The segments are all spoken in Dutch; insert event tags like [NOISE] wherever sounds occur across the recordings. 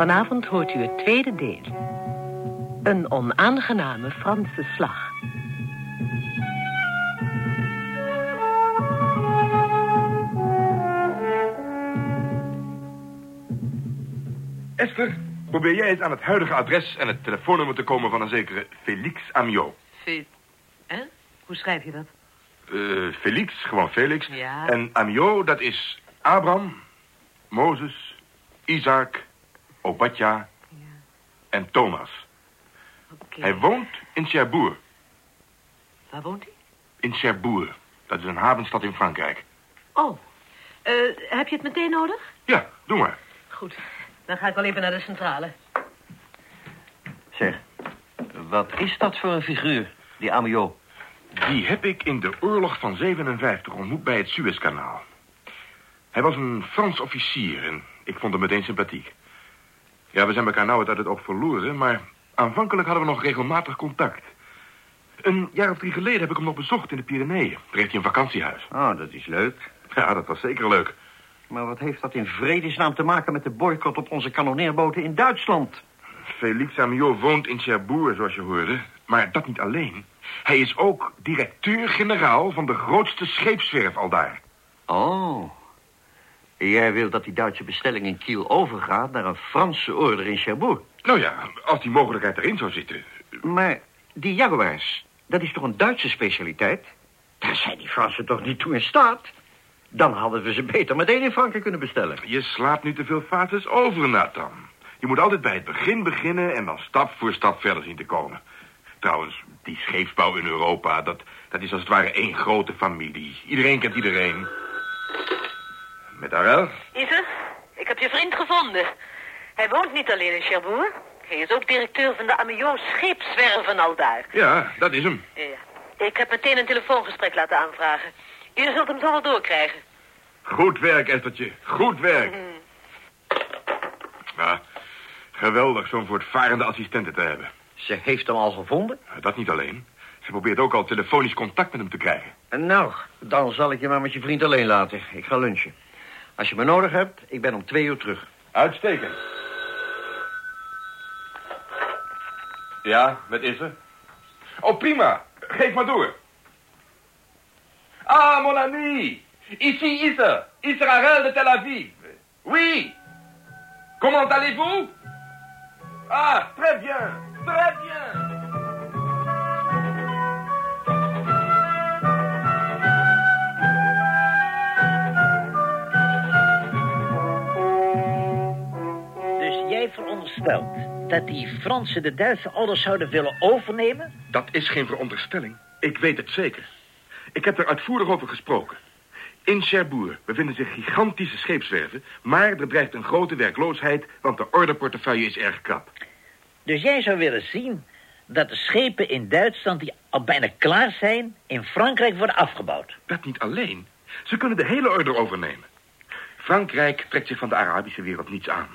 Vanavond hoort u het tweede deel. Een onaangename Franse slag. Esther, probeer jij eens aan het huidige adres en het telefoonnummer te komen van een zekere Felix Amiot. Fe hè? Hoe schrijf je dat? Eh, Felix, gewoon Felix. Ja. En Amiot, dat is Abraham, Mozes, Isaac, Obadja en Thomas. Oké. Hij woont in Cherbourg. Waar woont hij? In Cherbourg. Dat is een havenstad in Frankrijk. Oh, eh, heb je het meteen nodig? Ja, doe maar. Goed, dan ga ik wel even naar de centrale. Zeg, wat is dat voor een figuur, die Amiot? Die heb ik in de oorlog van 57 ontmoet bij het Suezkanaal. Hij was een Frans officier en ik vond hem meteen sympathiek. Ja, we zijn elkaar nou uit het oog verloren, maar aanvankelijk hadden we nog regelmatig contact. Een jaar of drie geleden heb ik hem nog bezocht in de Pyreneeën. Daar heeft hij een vakantiehuis. Oh, dat is leuk. Ja, dat was zeker leuk. Maar wat heeft dat in vredesnaam te maken met de boycott op onze kanonneerboten in Duitsland? Felix Amiot woont in Cherbourg, zoals je hoorde. Maar dat niet alleen. Hij is ook directeur-generaal van de grootste scheepswerf al daar. Oh. Jij wil dat die Duitse bestelling in Kiel overgaat naar een Franse order in Cherbourg. Nou ja, als die mogelijkheid erin zou zitten. Maar die Jaguars, dat is toch een Duitse specialiteit? Daar zijn die Fransen toch niet toe in staat? Dan hadden we ze beter meteen in Frankrijk kunnen bestellen. Je slaat nu te veel fases over, Nathan. Je moet altijd bij het begin beginnen en dan stap voor stap verder zien te komen. Trouwens, die scheepsbouw in Europa, dat, dat is als het ware één grote familie. Iedereen kent iedereen. Met Arel? Ise, ik heb je vriend gevonden. Hij woont niet alleen in Cherbourg. Hij is ook directeur van de Amiot scheepswerven al daar. Ja, dat is hem. Ja. Ik heb meteen een telefoongesprek laten aanvragen. Je zult hem zo wel doorkrijgen. Goed werk, Esthertje. Goed werk. Ja, geweldig zo'n voortvarende assistente te hebben. Ze heeft hem al gevonden? Dat niet alleen. Ze probeert ook al telefonisch contact met hem te krijgen. En nou, dan zal ik je maar met je vriend alleen laten. Ik ga lunchen. Als je me nodig hebt, ik ben om twee uur terug. Uitstekend. Ja, met Isse? Oh, prima. Geef maar door. Ah, mon ami. Ici Isse. Israël de Tel Aviv. Oui. Comment allez-vous? Ah, très bien. Très bien. Dat die Fransen de Duitse orders zouden willen overnemen? Dat is geen veronderstelling. Ik weet het zeker. Ik heb er uitvoerig over gesproken. In Cherbourg bevinden zich gigantische scheepswerven... maar er dreigt een grote werkloosheid... want de orderportefeuille is erg krap. Dus jij zou willen zien dat de schepen in Duitsland die al bijna klaar zijn... in Frankrijk worden afgebouwd. Dat niet alleen. Ze kunnen de hele order overnemen. Frankrijk trekt zich van de Arabische wereld niets aan.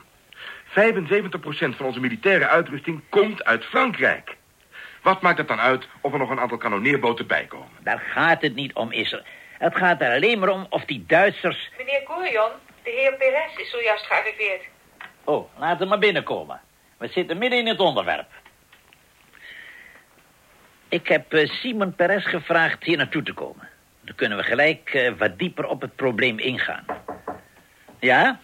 75% van onze militaire uitrusting komt uit Frankrijk. Wat maakt het dan uit of er nog een aantal kanonneerboten bij komen? Daar gaat het niet om, is er. Het gaat er alleen maar om of die Duitsers... Meneer Corion, de heer Perez is zojuist gearriveerd. Oh, laat hem maar binnenkomen. We zitten midden in het onderwerp. Ik heb eh, Simon Perez gevraagd hier naartoe te komen. Dan kunnen we gelijk eh, wat dieper op het probleem ingaan. Ja?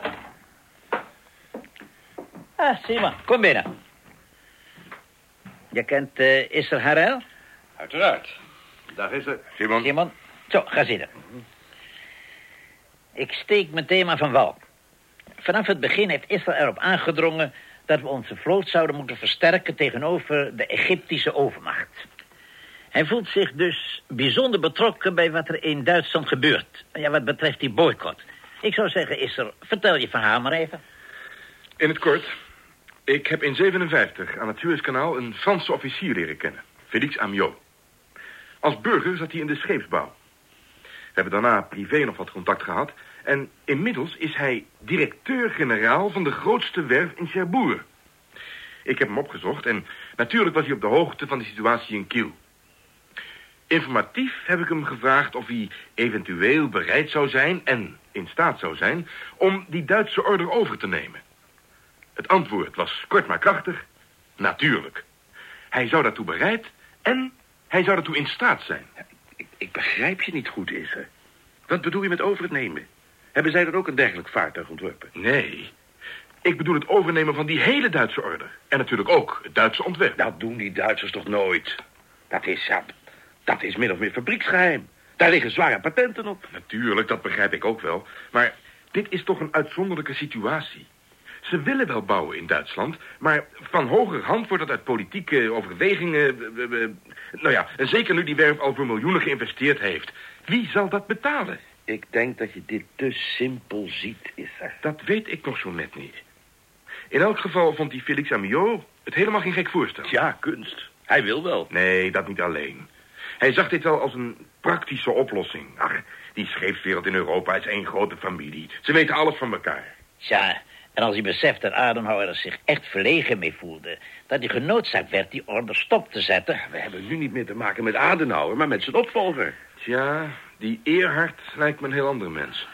Ah, Simon, kom binnen. Je kent uh, Isser Harel? Uiteraard. Dag is er. Simon? Simon, zo, ga zitten. Ik steek mijn thema van wal. Vanaf het begin heeft Israël erop aangedrongen... dat we onze vloot zouden moeten versterken tegenover de Egyptische overmacht. Hij voelt zich dus bijzonder betrokken bij wat er in Duitsland gebeurt. Ja, wat betreft die boycott. Ik zou zeggen, Isser, vertel je verhaal maar even. In het kort. Ik heb in 57 aan het Suezkanaal een Franse officier leren kennen. Félix Amiot. Als burger zat hij in de scheepsbouw. We hebben daarna privé nog wat contact gehad. En inmiddels is hij directeur-generaal van de grootste werf in Cherbourg. Ik heb hem opgezocht en natuurlijk was hij op de hoogte van de situatie in Kiel. Informatief heb ik hem gevraagd of hij eventueel bereid zou zijn en in staat zou zijn om die Duitse order over te nemen. Het antwoord was kort maar krachtig. Natuurlijk. Hij zou daartoe bereid en hij zou daartoe in staat zijn. Ik, ik begrijp je niet goed, Isser. Wat bedoel je met overnemen? Hebben zij dan ook een dergelijk vaartuig ontworpen? Nee, ik bedoel het overnemen van die hele Duitse orde. En natuurlijk ook het Duitse ontwerp. Dat doen die Duitsers toch nooit? Dat is, ja, dat is min of meer fabrieksgeheim. Daar liggen zware patenten op. Natuurlijk, dat begrijp ik ook wel. Maar dit is toch een uitzonderlijke situatie. Ze willen wel bouwen in Duitsland, maar van hogerhand wordt dat uit politieke overwegingen... eh, eh, eh, nou ja, en zeker nu die werf al voor miljoenen geïnvesteerd heeft. Wie zal dat betalen? Ik denk dat je dit te simpel ziet, Isser. Dat weet ik nog zo net niet. In elk geval vond die Felix Amiot het helemaal geen gek voorstel. Ja, kunst. Hij wil wel. Nee, dat niet alleen. Hij zag dit wel als een praktische oplossing. Ach, die scheepswereld in Europa is één grote familie. Ze weten alles van elkaar. Tja, en als hij beseft dat Adenauer er zich echt verlegen mee voelde... dat hij genoodzaakt werd die orde stop te zetten... We hebben nu niet meer te maken met Adenauer, maar met zijn opvolger. Tja, die Eerhard lijkt me een heel ander mens.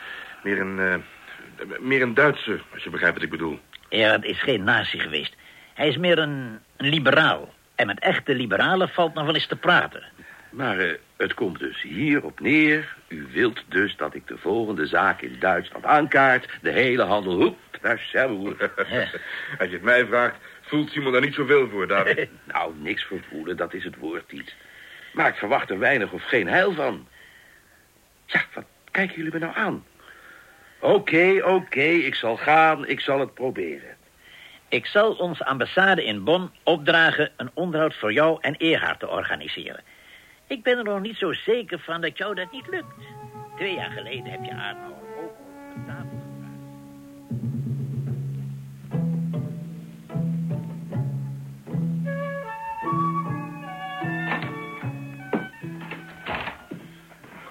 Meer een, eh, meer een Duitse, als je begrijpt wat ik bedoel. Erhard is geen nazi geweest. Hij is meer een, een liberaal. En met echte liberalen valt nog wel eens te praten. Maar eh, het komt dus hierop neer. U wilt dus dat ik de volgende zaak in Duitsland aankaart. De hele handel, hoep, naar Cherbourg. [LAUGHS] Als je het mij vraagt, voelt Simon daar niet zoveel voor, David. [LAUGHS] nou, niks voor voelen, dat is het woord niet. Maar ik verwacht er weinig of geen heil van. Ja, wat kijken jullie me nou aan? Oké, oké, ik zal gaan, ik zal het proberen. Ik zal onze ambassade in Bonn opdragen... een onderhoud voor jou en Erhard te organiseren. Ik ben er nog niet zo zeker van dat jou dat niet lukt. Twee jaar geleden heb je Adenauer ook op de tafel gevraagd.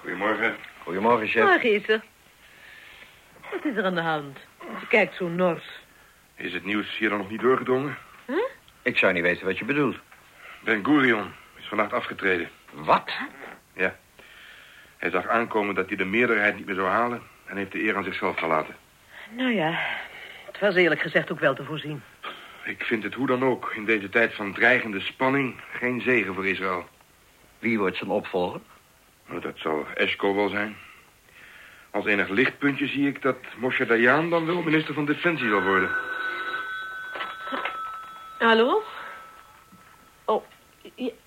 Goedemorgen. Goedemorgen, chef. Dag, Ise. Wat is er aan de hand? Je kijkt zo nors. Is het nieuws hier dan nog niet doorgedrongen? Ik zou niet weten wat je bedoelt. Ben Gurion is vannacht afgetreden. Wat? Ja. Hij zag aankomen dat hij de meerderheid niet meer zou halen... en heeft de eer aan zichzelf gelaten. Nou ja, het was eerlijk gezegd ook wel te voorzien. Ik vind het hoe dan ook in deze tijd van dreigende spanning... geen zegen voor Israël. Wie wordt zijn opvolger? Nou, dat zou Esco wel zijn. Als enig lichtpuntje zie ik dat Moshe Dayan dan wel minister van Defensie zal worden. Hallo? Oh,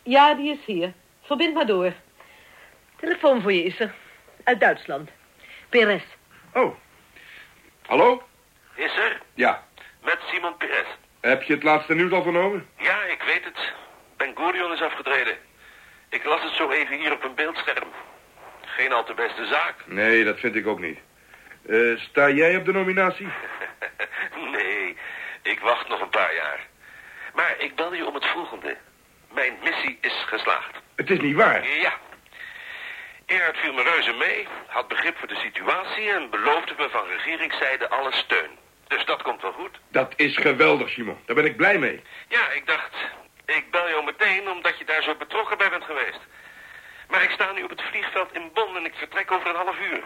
ja, die is hier. Verbind maar door. Telefoon voor je is er. Uit Duitsland. Perez. Oh. Hallo? Is er? Ja. Met Simon Perez. Heb je het laatste nieuws al vernomen? Ja, ik weet het. Ben Gurion is afgetreden. Ik las het zo even hier op een beeldscherm. Geen al te beste zaak. Nee, dat vind ik ook niet. Eh, sta jij op de nominatie? [LAUGHS] nee, ik wacht nog een paar jaar. Maar ik bel je om het volgende. Mijn missie is geslaagd. Het is niet waar. Ja. Erhard viel me reuze mee, had begrip voor de situatie... en beloofde me van regeringszijde alle steun. Dus dat komt wel goed. Dat is geweldig, Simon. Daar ben ik blij mee. Ja, ik dacht, ik bel jou meteen omdat je daar zo betrokken bij bent geweest. Maar ik sta nu op het vliegveld in Bonn en ik vertrek over een half uur.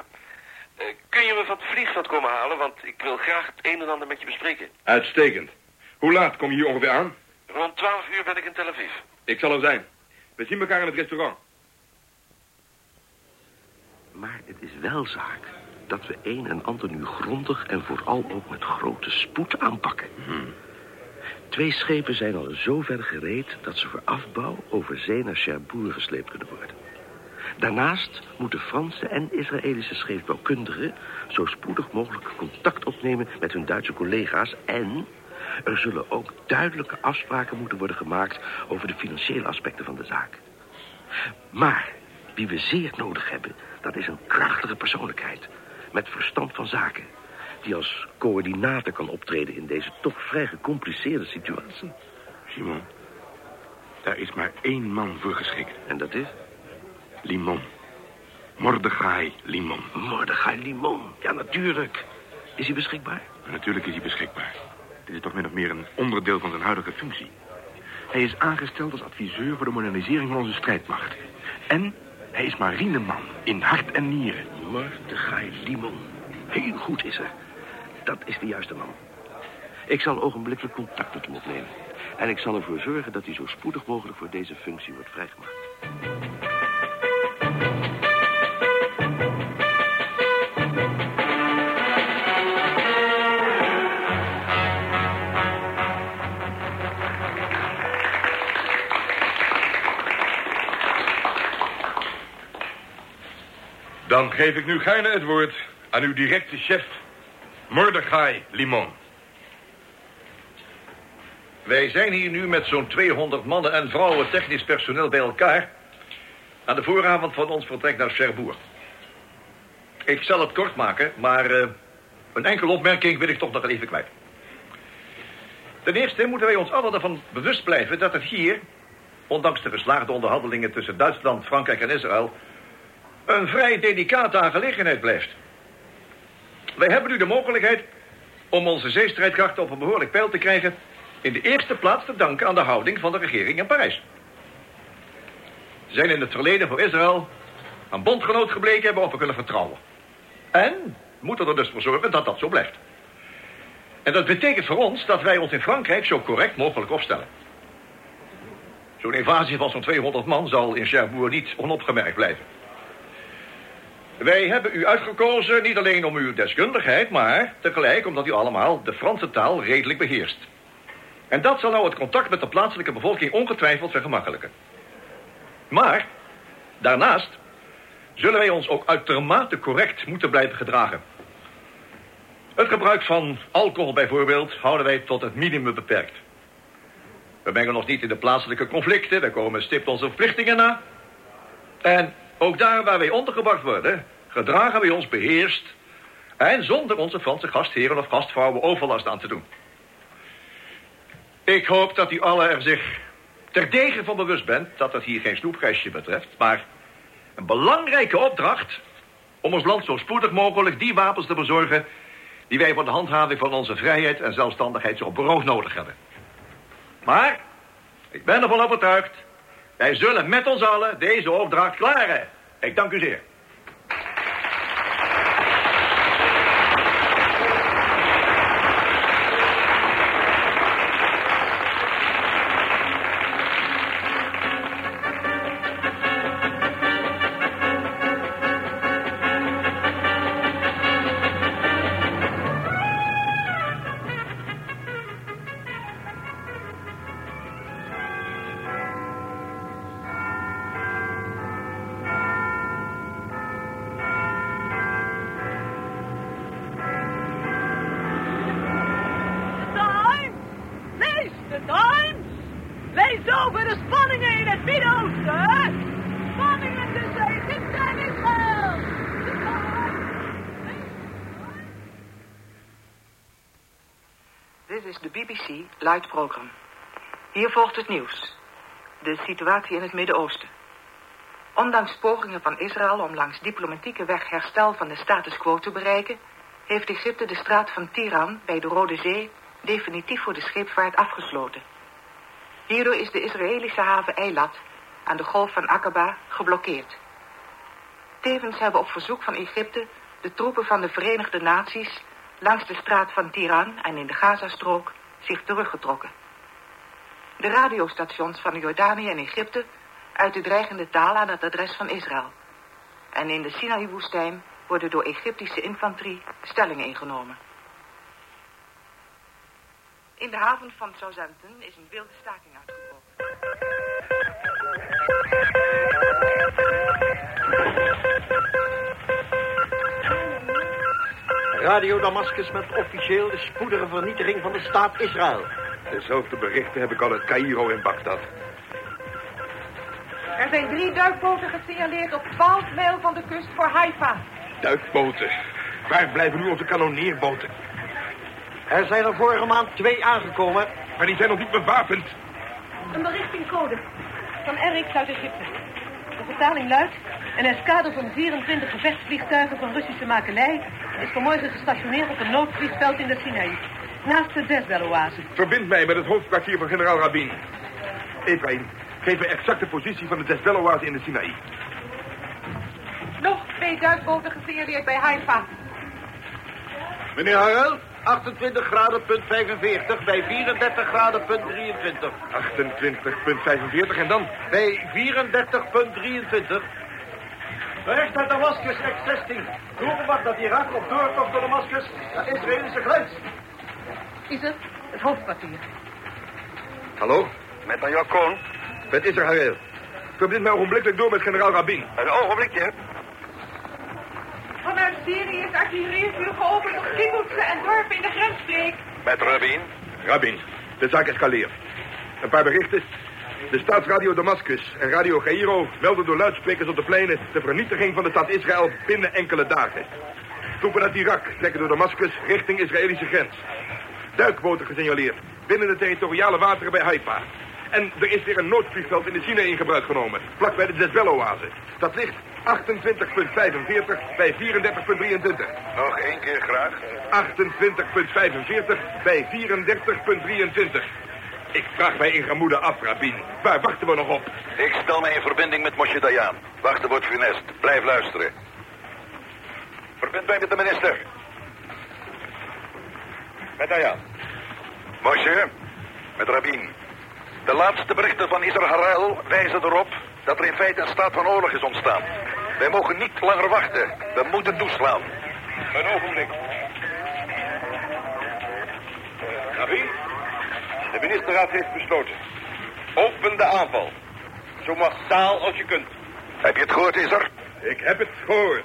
Eh, kun je me van het vliegveld komen halen, want ik wil graag het een en ander met je bespreken. Uitstekend. Hoe laat kom je hier ongeveer aan? Rond 12 uur ben ik in Tel Aviv. Ik zal er zijn. We zien elkaar in het restaurant. Maar het is wel zaak dat we een en ander nu grondig en vooral ook met grote spoed aanpakken. Twee schepen zijn al zo ver gereed dat ze voor afbouw over zee naar Cherbourg gesleept kunnen worden. Daarnaast moeten Franse en Israëlische scheepsbouwkundigen zo spoedig mogelijk contact opnemen met hun Duitse collega's en er zullen ook duidelijke afspraken moeten worden gemaakt over de financiële aspecten van de zaak. Maar wie we zeer nodig hebben, dat is een krachtige persoonlijkheid. Met verstand van zaken. Die als coördinator kan optreden in deze toch vrij gecompliceerde situatie. Simon, daar is maar één man voor geschikt. En dat is Limon. Mordechai Limon. Mordechai Limon. Ja, natuurlijk. Is hij beschikbaar? Natuurlijk is hij beschikbaar. Dit is toch min of meer een onderdeel van zijn huidige functie. Hij is aangesteld als adviseur voor de modernisering van onze strijdmacht. En hij is marineman in hart en nieren. Mordechai Limon. Heel goed is er. Dat is de juiste man. Ik zal ogenblikkelijk contact met hem opnemen. En ik zal ervoor zorgen dat hij zo spoedig mogelijk voor deze functie wordt vrijgemaakt. Dan geef ik nu gaarne het woord aan uw directe chef, Mordechai Limon. Wij zijn hier nu met zo'n 200 mannen en vrouwen technisch personeel bij elkaar... aan de vooravond van ons vertrek naar Cherbourg. Ik zal het kort maken, maar eh, een enkele opmerking wil ik toch nog even kwijt. Ten eerste moeten wij ons allen ervan bewust blijven dat het hier... ondanks de geslaagde onderhandelingen tussen Duitsland, Frankrijk en Israël... een vrij delicate aangelegenheid blijft. Wij hebben nu de mogelijkheid om onze zeestrijdkrachten op een behoorlijk peil te krijgen... in de eerste plaats te danken aan de houding van de regering in Parijs. Ze zijn in het verleden voor Israël een bondgenoot gebleken hebben waarop we kunnen vertrouwen. En moeten er dus voor zorgen dat dat zo blijft. En dat betekent voor ons dat wij ons in Frankrijk zo correct mogelijk opstellen. Zo'n invasie van zo'n 200 man zal in Cherbourg niet onopgemerkt blijven. Wij hebben u uitgekozen niet alleen om uw deskundigheid, maar tegelijk omdat u allemaal de Franse taal redelijk beheerst. En dat zal nou het contact met de plaatselijke bevolking ongetwijfeld vergemakkelijken. Maar, daarnaast zullen wij ons ook uitermate correct moeten blijven gedragen. Het gebruik van alcohol bijvoorbeeld houden wij tot het minimum beperkt. We mengen ons niet in de plaatselijke conflicten, wij komen stipt onze verplichtingen na. En ook daar waar wij ondergebracht worden, gedragen wij ons beheerst... en zonder onze Franse gastheren of gastvrouwen overlast aan te doen. Ik hoop dat u allen er zich terdege van bewust bent... dat het hier geen snoepgeistje betreft, maar een belangrijke opdracht... om ons land zo spoedig mogelijk die wapens te bezorgen... die wij voor de handhaving van onze vrijheid en zelfstandigheid zo brood nodig hebben. Maar, ik ben ervan overtuigd... wij zullen met ons allen deze opdracht klaren. Ik dank u zeer. Lees over de spanningen in het Midden-Oosten! Spanningen tussen Egypte en Israël! Dit is de BBC Light Program. Hier volgt het nieuws. De situatie in het Midden-Oosten. Ondanks pogingen van Israël om langs diplomatieke weg herstel van de status quo te bereiken, heeft Egypte de straat van Tiran bij de Rode Zee definitief voor de scheepvaart afgesloten. Hierdoor is de Israëlische haven Eilat aan de golf van Aqaba geblokkeerd. Tevens hebben op verzoek van Egypte de troepen van de Verenigde Naties langs de straat van Tiran en in de Gazastrook zich teruggetrokken. De radiostations van Jordanië en Egypte uit de dreigende taal aan het adres van Israël. En in de Sinaï-woestijn worden door Egyptische infanterie stellingen ingenomen. In de haven van Southampton is een wilde staking uitgebroken. Radio Damascus met officieel de spoedige vernietiging van de staat Israël. Dezelfde berichten heb ik al uit Cairo en Bagdad. Er zijn drie duikboten gesignaleerd op 12 mijl van de kust voor Haifa. Duikboten. Waar blijven nu onze kanonneerboten? Er zijn er vorige maand twee aangekomen. Maar die zijn nog niet bewapend. Een berichtingcode van Erik uit Egypte. De vertaling luidt... Een eskadre van 24 gevechtsvliegtuigen van Russische makelij... is vanmorgen gestationeerd op een noodvliegveld in de Sinaï. Naast de Desbel-oase. Verbind mij met het hoofdkwartier van generaal Rabin. Efraim, geef me exacte positie van de Desbello-oase in de Sinaï. Nog twee duikboten gesignaleerd bij Haifa. Meneer Harel, 28 graden punt 45 bij 34 graden punt 23. 28,45 en dan? Bij 34 punt 23. Recht naar Damascus, X-16. Doorgewacht dat Irak op doortocht door Damascus naar Israëlische grens. Iser, het hoofdkwartier. Hallo? Met major Koon. Met Israël. Verbind mij ogenblikkelijk door met generaal Rabin. Een ogenblikje. Syrië is artillerievuur geopend op kibbutzen en dorpen in de grensstreek. Met Rabin. Rabin, de zaak escaleert. Een paar berichten. De staatsradio Damascus en Radio Cairo melden door luidsprekers op de pleinen... de vernietiging van de stad Israël binnen enkele dagen. Troepen uit Irak trekken door Damascus richting Israëlische grens. Duikboten gesignaleerd binnen de territoriale wateren bij Haifa. En er is weer een noodvliegveld in de China in gebruik genomen, vlakbij de Jezreel-oase. Dat ligt 28,45 bij 34,23. Nog één keer graag. 28,45 bij 34,23. Ik vraag mij in gemoede af, Rabin. Waar wachten we nog op? Ik stel mij in verbinding met Moshe Dayan. Wachten wordt funest. Blijf luisteren. Verbind mij met de minister. Met Dayan. Moshe, met Rabin. De laatste berichten van Israël wijzen erop dat er in feite een staat van oorlog is ontstaan. Wij mogen niet langer wachten. We moeten toeslaan. Een ogenblik. Rabin, de ministerraad heeft besloten. Open de aanval. Zo massaal als je kunt. Heb je het gehoord, Isar? Ik heb het gehoord.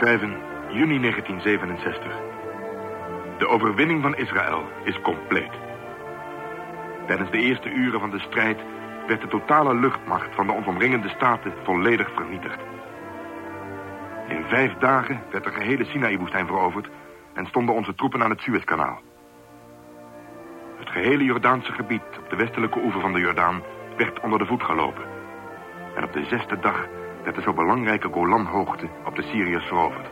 Schrijven juni 1967. De overwinning van Israël is compleet. Tijdens de eerste uren van de strijd werd de totale luchtmacht van de ons omringende staten volledig vernietigd. In vijf dagen werd de gehele Sinaï-woestijn veroverd en stonden onze troepen aan het Suezkanaal. Het gehele Jordaanse gebied op de westelijke oever van de Jordaan werd onder de voet gelopen. En op de zesde dag werd de zo belangrijke Golanhoogte op de Syriërs veroverd.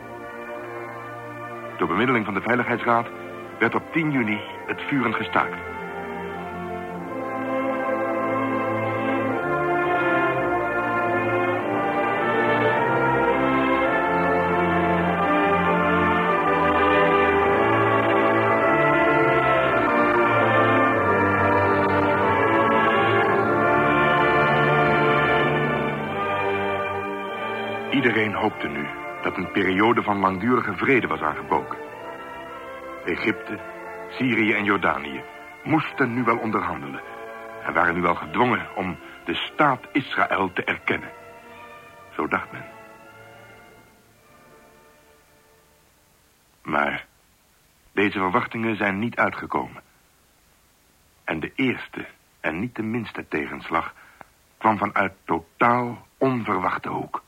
Door bemiddeling van de Veiligheidsraad werd op 10 juni het vuren gestaakt. Iedereen hoopte nu dat een periode van langdurige vrede was aangebroken. Egypte, Syrië en Jordanië moesten nu wel onderhandelen... en waren nu wel gedwongen om de staat Israël te erkennen. Zo dacht men. Maar deze verwachtingen zijn niet uitgekomen. En de eerste en niet de minste tegenslag kwam vanuit totaal onverwachte hoek.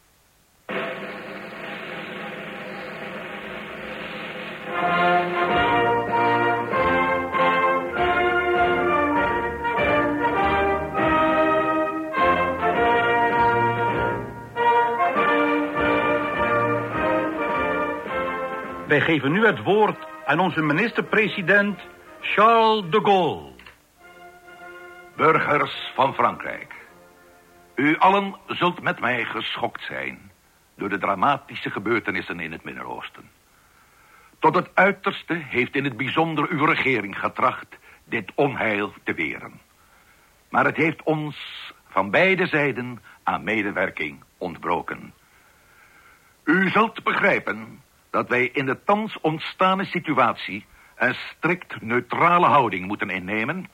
Wij geven nu het woord aan onze minister-president Charles de Gaulle. Burgers van Frankrijk. U allen zult met mij geschokt zijn door de dramatische gebeurtenissen in het Midden-Oosten. Tot het uiterste heeft in het bijzonder uw regering getracht dit onheil te weren. Maar het heeft ons van beide zijden aan medewerking ontbroken. U zult begrijpen dat wij in de thans ontstane situatie een strikt neutrale houding moeten innemen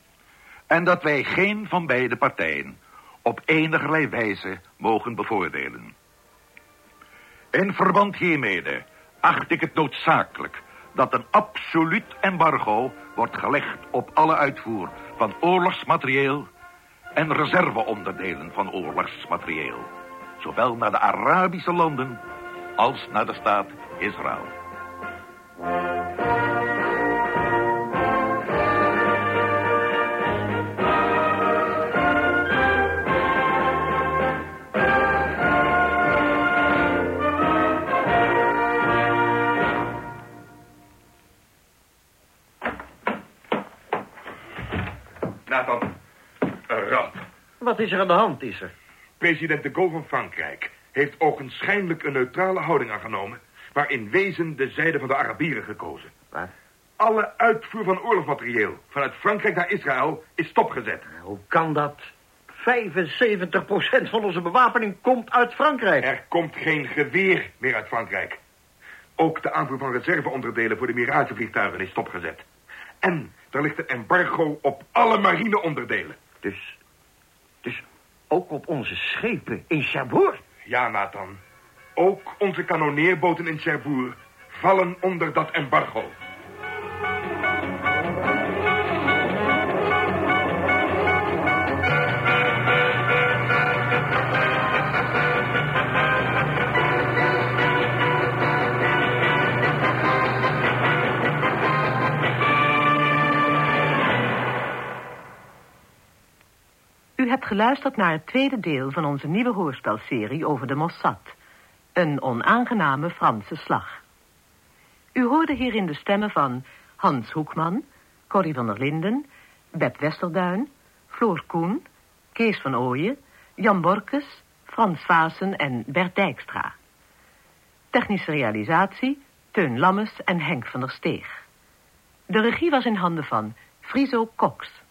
en dat wij geen van beide partijen op enigerlei wijze mogen bevoordelen. In verband hiermede acht ik het noodzakelijk dat een absoluut embargo wordt gelegd op alle uitvoer van oorlogsmaterieel en reserveonderdelen van oorlogsmaterieel. Zowel naar de Arabische landen als naar de staat Israël. Wat is er aan de hand, is er? President de Gaulle van Frankrijk heeft ogenschijnlijk een neutrale houding aangenomen... maar in wezen de zijde van de Arabieren gekozen. Wat? Alle uitvoer van oorlogsmaterieel vanuit Frankrijk naar Israël is stopgezet. Hoe kan dat? 75% van onze bewapening komt uit Frankrijk. Er komt geen geweer meer uit Frankrijk. Ook de aanvoer van reserveonderdelen voor de Miragevliegtuigen is stopgezet. En er ligt een embargo op alle marineonderdelen. Dus, dus ook op onze schepen in Cherbourg? Ja, Nathan. Ook onze kanoneerboten in Cherbourg vallen onder dat embargo. Geluisterd naar het tweede deel van onze nieuwe hoorspelserie over de Mossad. Een onaangename Franse slag. U hoorde hierin de stemmen van Hans Hoekman, Corrie van der Linden, Beb Westerduin, Floor Koen, Kees van Ooyen, Jan Borkes, Frans Vaassen en Bert Dijkstra. Technische realisatie, Teun Lammes en Henk van der Steeg. De regie was in handen van Friso Cox.